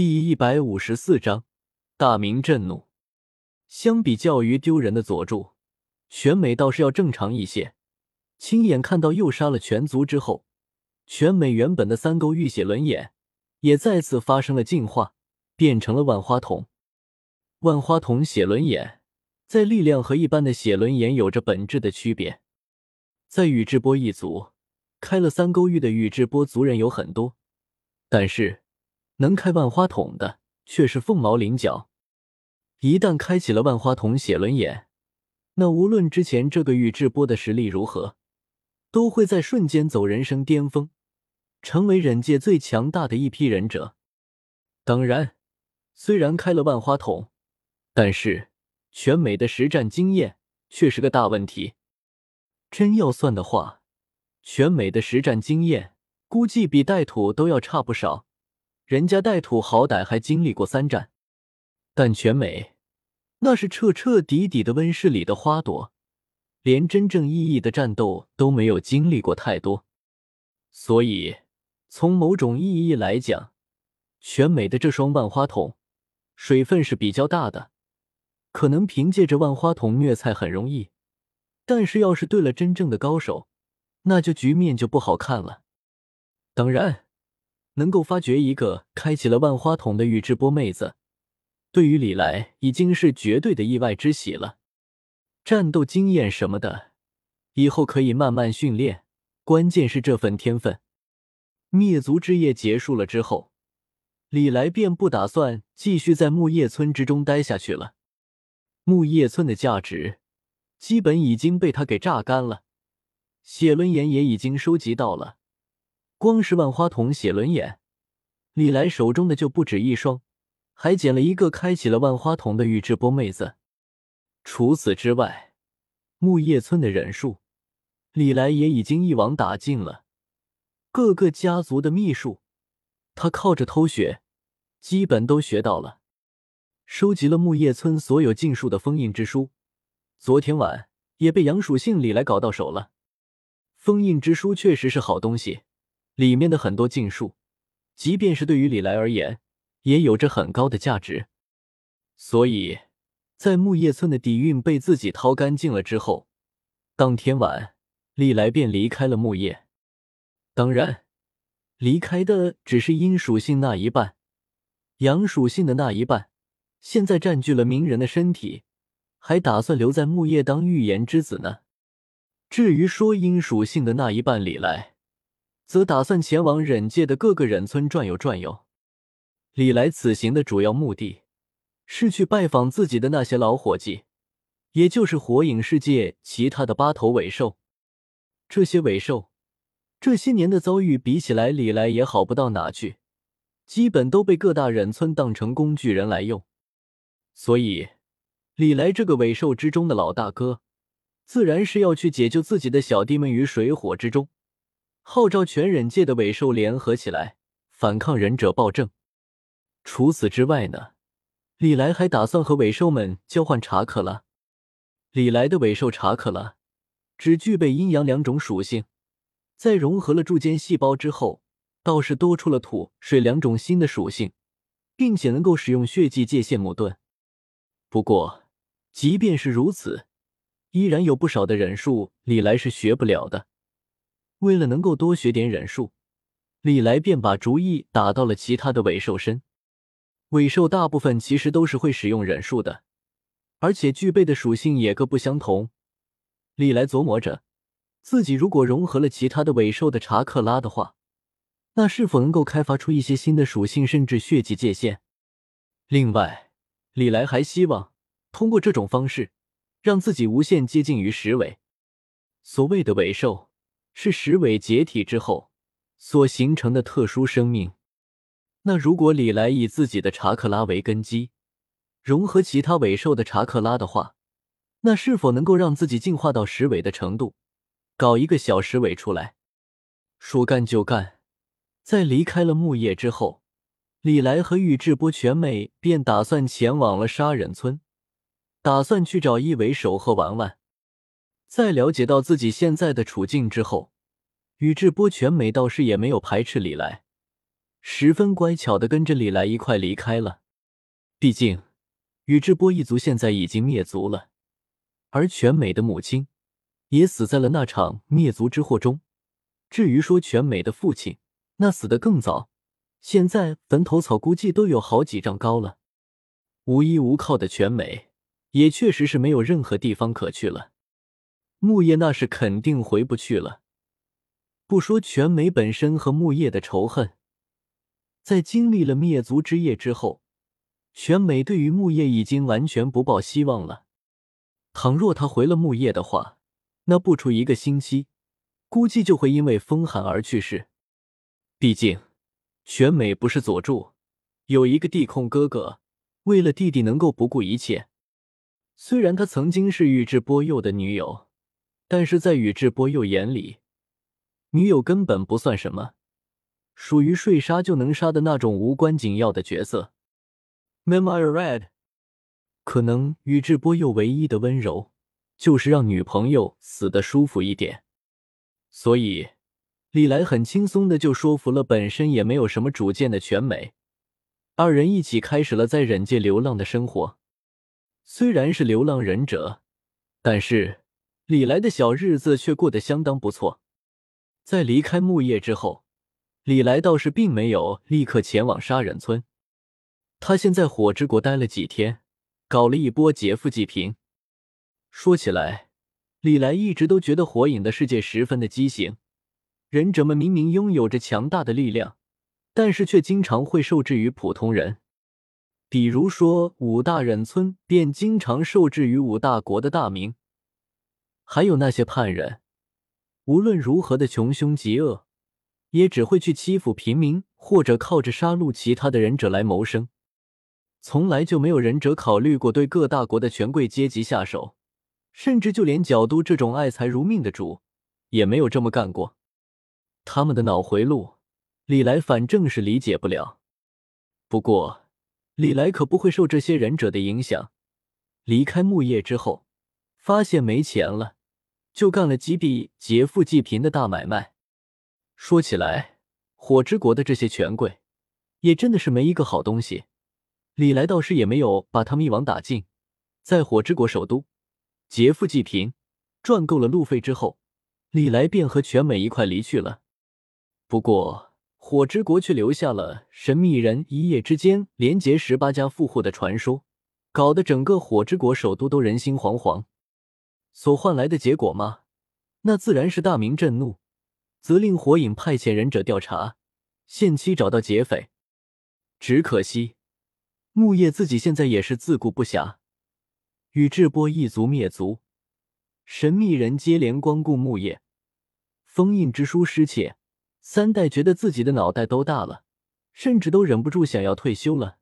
第一百五十四章，大明震怒。相比较于丢人的佐助，全美倒是要正常一些。亲眼看到又杀了全族之后，全美原本的三勾玉血轮眼也再次发生了进化，变成了万花筒。万花筒血轮眼在力量和一般的血轮眼有着本质的区别。在宇智波一族，开了三勾玉的宇智波族人有很多，但是。能开万花筒的却是凤毛麟角。一旦开启了万花筒写轮眼，那无论之前这个宇智波的实力如何，都会在瞬间走人生巅峰，成为忍界最强大的一批忍者。当然，虽然开了万花筒，但是全美的实战经验却是个大问题。真要算的话，全美的实战经验估计比带土都要差不少。人家带土好歹还经历过三战，但全美那是彻彻底底的温室里的花朵，连真正意义的战斗都没有经历过太多。所以，从某种意义来讲，全美的这双万花筒水分是比较大的。可能凭借着万花筒虐菜很容易，但是要是对了真正的高手，那就局面就不好看了。当然。能够发掘一个开启了万花筒的宇智波妹子，对于李来已经是绝对的意外之喜了。战斗经验什么的，以后可以慢慢训练，关键是这份天分。灭族之夜结束了之后，李来便不打算继续在木叶村之中待下去了。木叶村的价值基本已经被他给榨干了，血轮眼也已经收集到了。光是万花筒写轮眼，李来手中的就不止一双，还捡了一个开启了万花筒的宇智波妹子。除此之外，木叶村的忍术，李来也已经一网打尽了。各个家族的秘术，他靠着偷学，基本都学到了。收集了木叶村所有禁术的封印之书，昨天晚也被杨属性李来搞到手了。封印之书确实是好东西。里面的很多禁术，即便是对于李来而言，也有着很高的价值。所以，在木叶村的底蕴被自己掏干净了之后，当天晚，李来便离开了木叶。当然，离开的只是阴属性那一半，阳属性的那一半，现在占据了鸣人的身体，还打算留在木叶当预言之子呢。至于说阴属性的那一半，李来。则打算前往忍界的各个忍村转悠转悠。李来此行的主要目的，是去拜访自己的那些老伙计，也就是火影世界其他的八头尾兽。这些尾兽这些年的遭遇比起来，李来也好不到哪去，基本都被各大忍村当成工具人来用。所以，李来这个尾兽之中的老大哥，自然是要去解救自己的小弟们于水火之中。号召全忍界的尾兽联合起来反抗忍者暴政。除此之外呢，李来还打算和尾兽们交换查克拉。李来的尾兽查克拉只具备阴阳两种属性，在融合了柱间细胞之后，倒是多出了土、水两种新的属性，并且能够使用血迹界限木盾。不过，即便是如此，依然有不少的忍术李来是学不了的。为了能够多学点忍术，李来便把主意打到了其他的尾兽身。尾兽大部分其实都是会使用忍术的，而且具备的属性也各不相同。李来琢磨着，自己如果融合了其他的尾兽的查克拉的话，那是否能够开发出一些新的属性，甚至血迹界限？另外，李来还希望通过这种方式，让自己无限接近于十尾。所谓的尾兽。是十尾解体之后所形成的特殊生命。那如果李来以自己的查克拉为根基，融合其他尾兽的查克拉的话，那是否能够让自己进化到十尾的程度，搞一个小十尾出来？说干就干。在离开了木叶之后，李来和宇智波全美便打算前往了杀人村，打算去找一尾守候玩玩。在了解到自己现在的处境之后，宇智波全美倒是也没有排斥李来，十分乖巧的跟着李来一块离开了。毕竟，宇智波一族现在已经灭族了，而全美的母亲也死在了那场灭族之祸中。至于说全美的父亲，那死得更早，现在坟头草估计都有好几丈高了。无依无靠的全美，也确实是没有任何地方可去了。木叶那是肯定回不去了。不说全美本身和木叶的仇恨，在经历了灭族之夜之后，全美对于木叶已经完全不抱希望了。倘若他回了木叶的话，那不出一个星期，估计就会因为风寒而去世。毕竟，全美不是佐助，有一个地控哥哥，为了弟弟能够不顾一切。虽然他曾经是宇智波鼬的女友，但是在宇智波鼬眼里。女友根本不算什么，属于睡杀就能杀的那种无关紧要的角色。Memory Red，可能宇智波鼬唯一的温柔就是让女朋友死的舒服一点，所以李来很轻松的就说服了本身也没有什么主见的全美，二人一起开始了在忍界流浪的生活。虽然是流浪忍者，但是李来的小日子却过得相当不错。在离开木叶之后，李来倒是并没有立刻前往杀人村。他先在火之国待了几天，搞了一波劫富济贫。说起来，李来一直都觉得火影的世界十分的畸形，忍者们明明拥有着强大的力量，但是却经常会受制于普通人。比如说五大忍村便经常受制于五大国的大名，还有那些叛忍。无论如何的穷凶极恶，也只会去欺负平民，或者靠着杀戮其他的忍者来谋生。从来就没有忍者考虑过对各大国的权贵阶级下手，甚至就连角都这种爱财如命的主，也没有这么干过。他们的脑回路，李来反正是理解不了。不过，李来可不会受这些忍者的影响。离开木叶之后，发现没钱了。就干了几笔劫富济贫的大买卖。说起来，火之国的这些权贵也真的是没一个好东西。李来倒是也没有把他们一网打尽，在火之国首都劫富济贫，赚够了路费之后，李来便和全美一块离去了。不过，火之国却留下了神秘人一夜之间连劫十八家富户的传说，搞得整个火之国首都都人心惶惶。所换来的结果吗？那自然是大明震怒，责令火影派遣忍者调查，限期找到劫匪。只可惜，木叶自己现在也是自顾不暇。宇智波一族灭族，神秘人接连光顾木叶，封印之书失窃，三代觉得自己的脑袋都大了，甚至都忍不住想要退休了。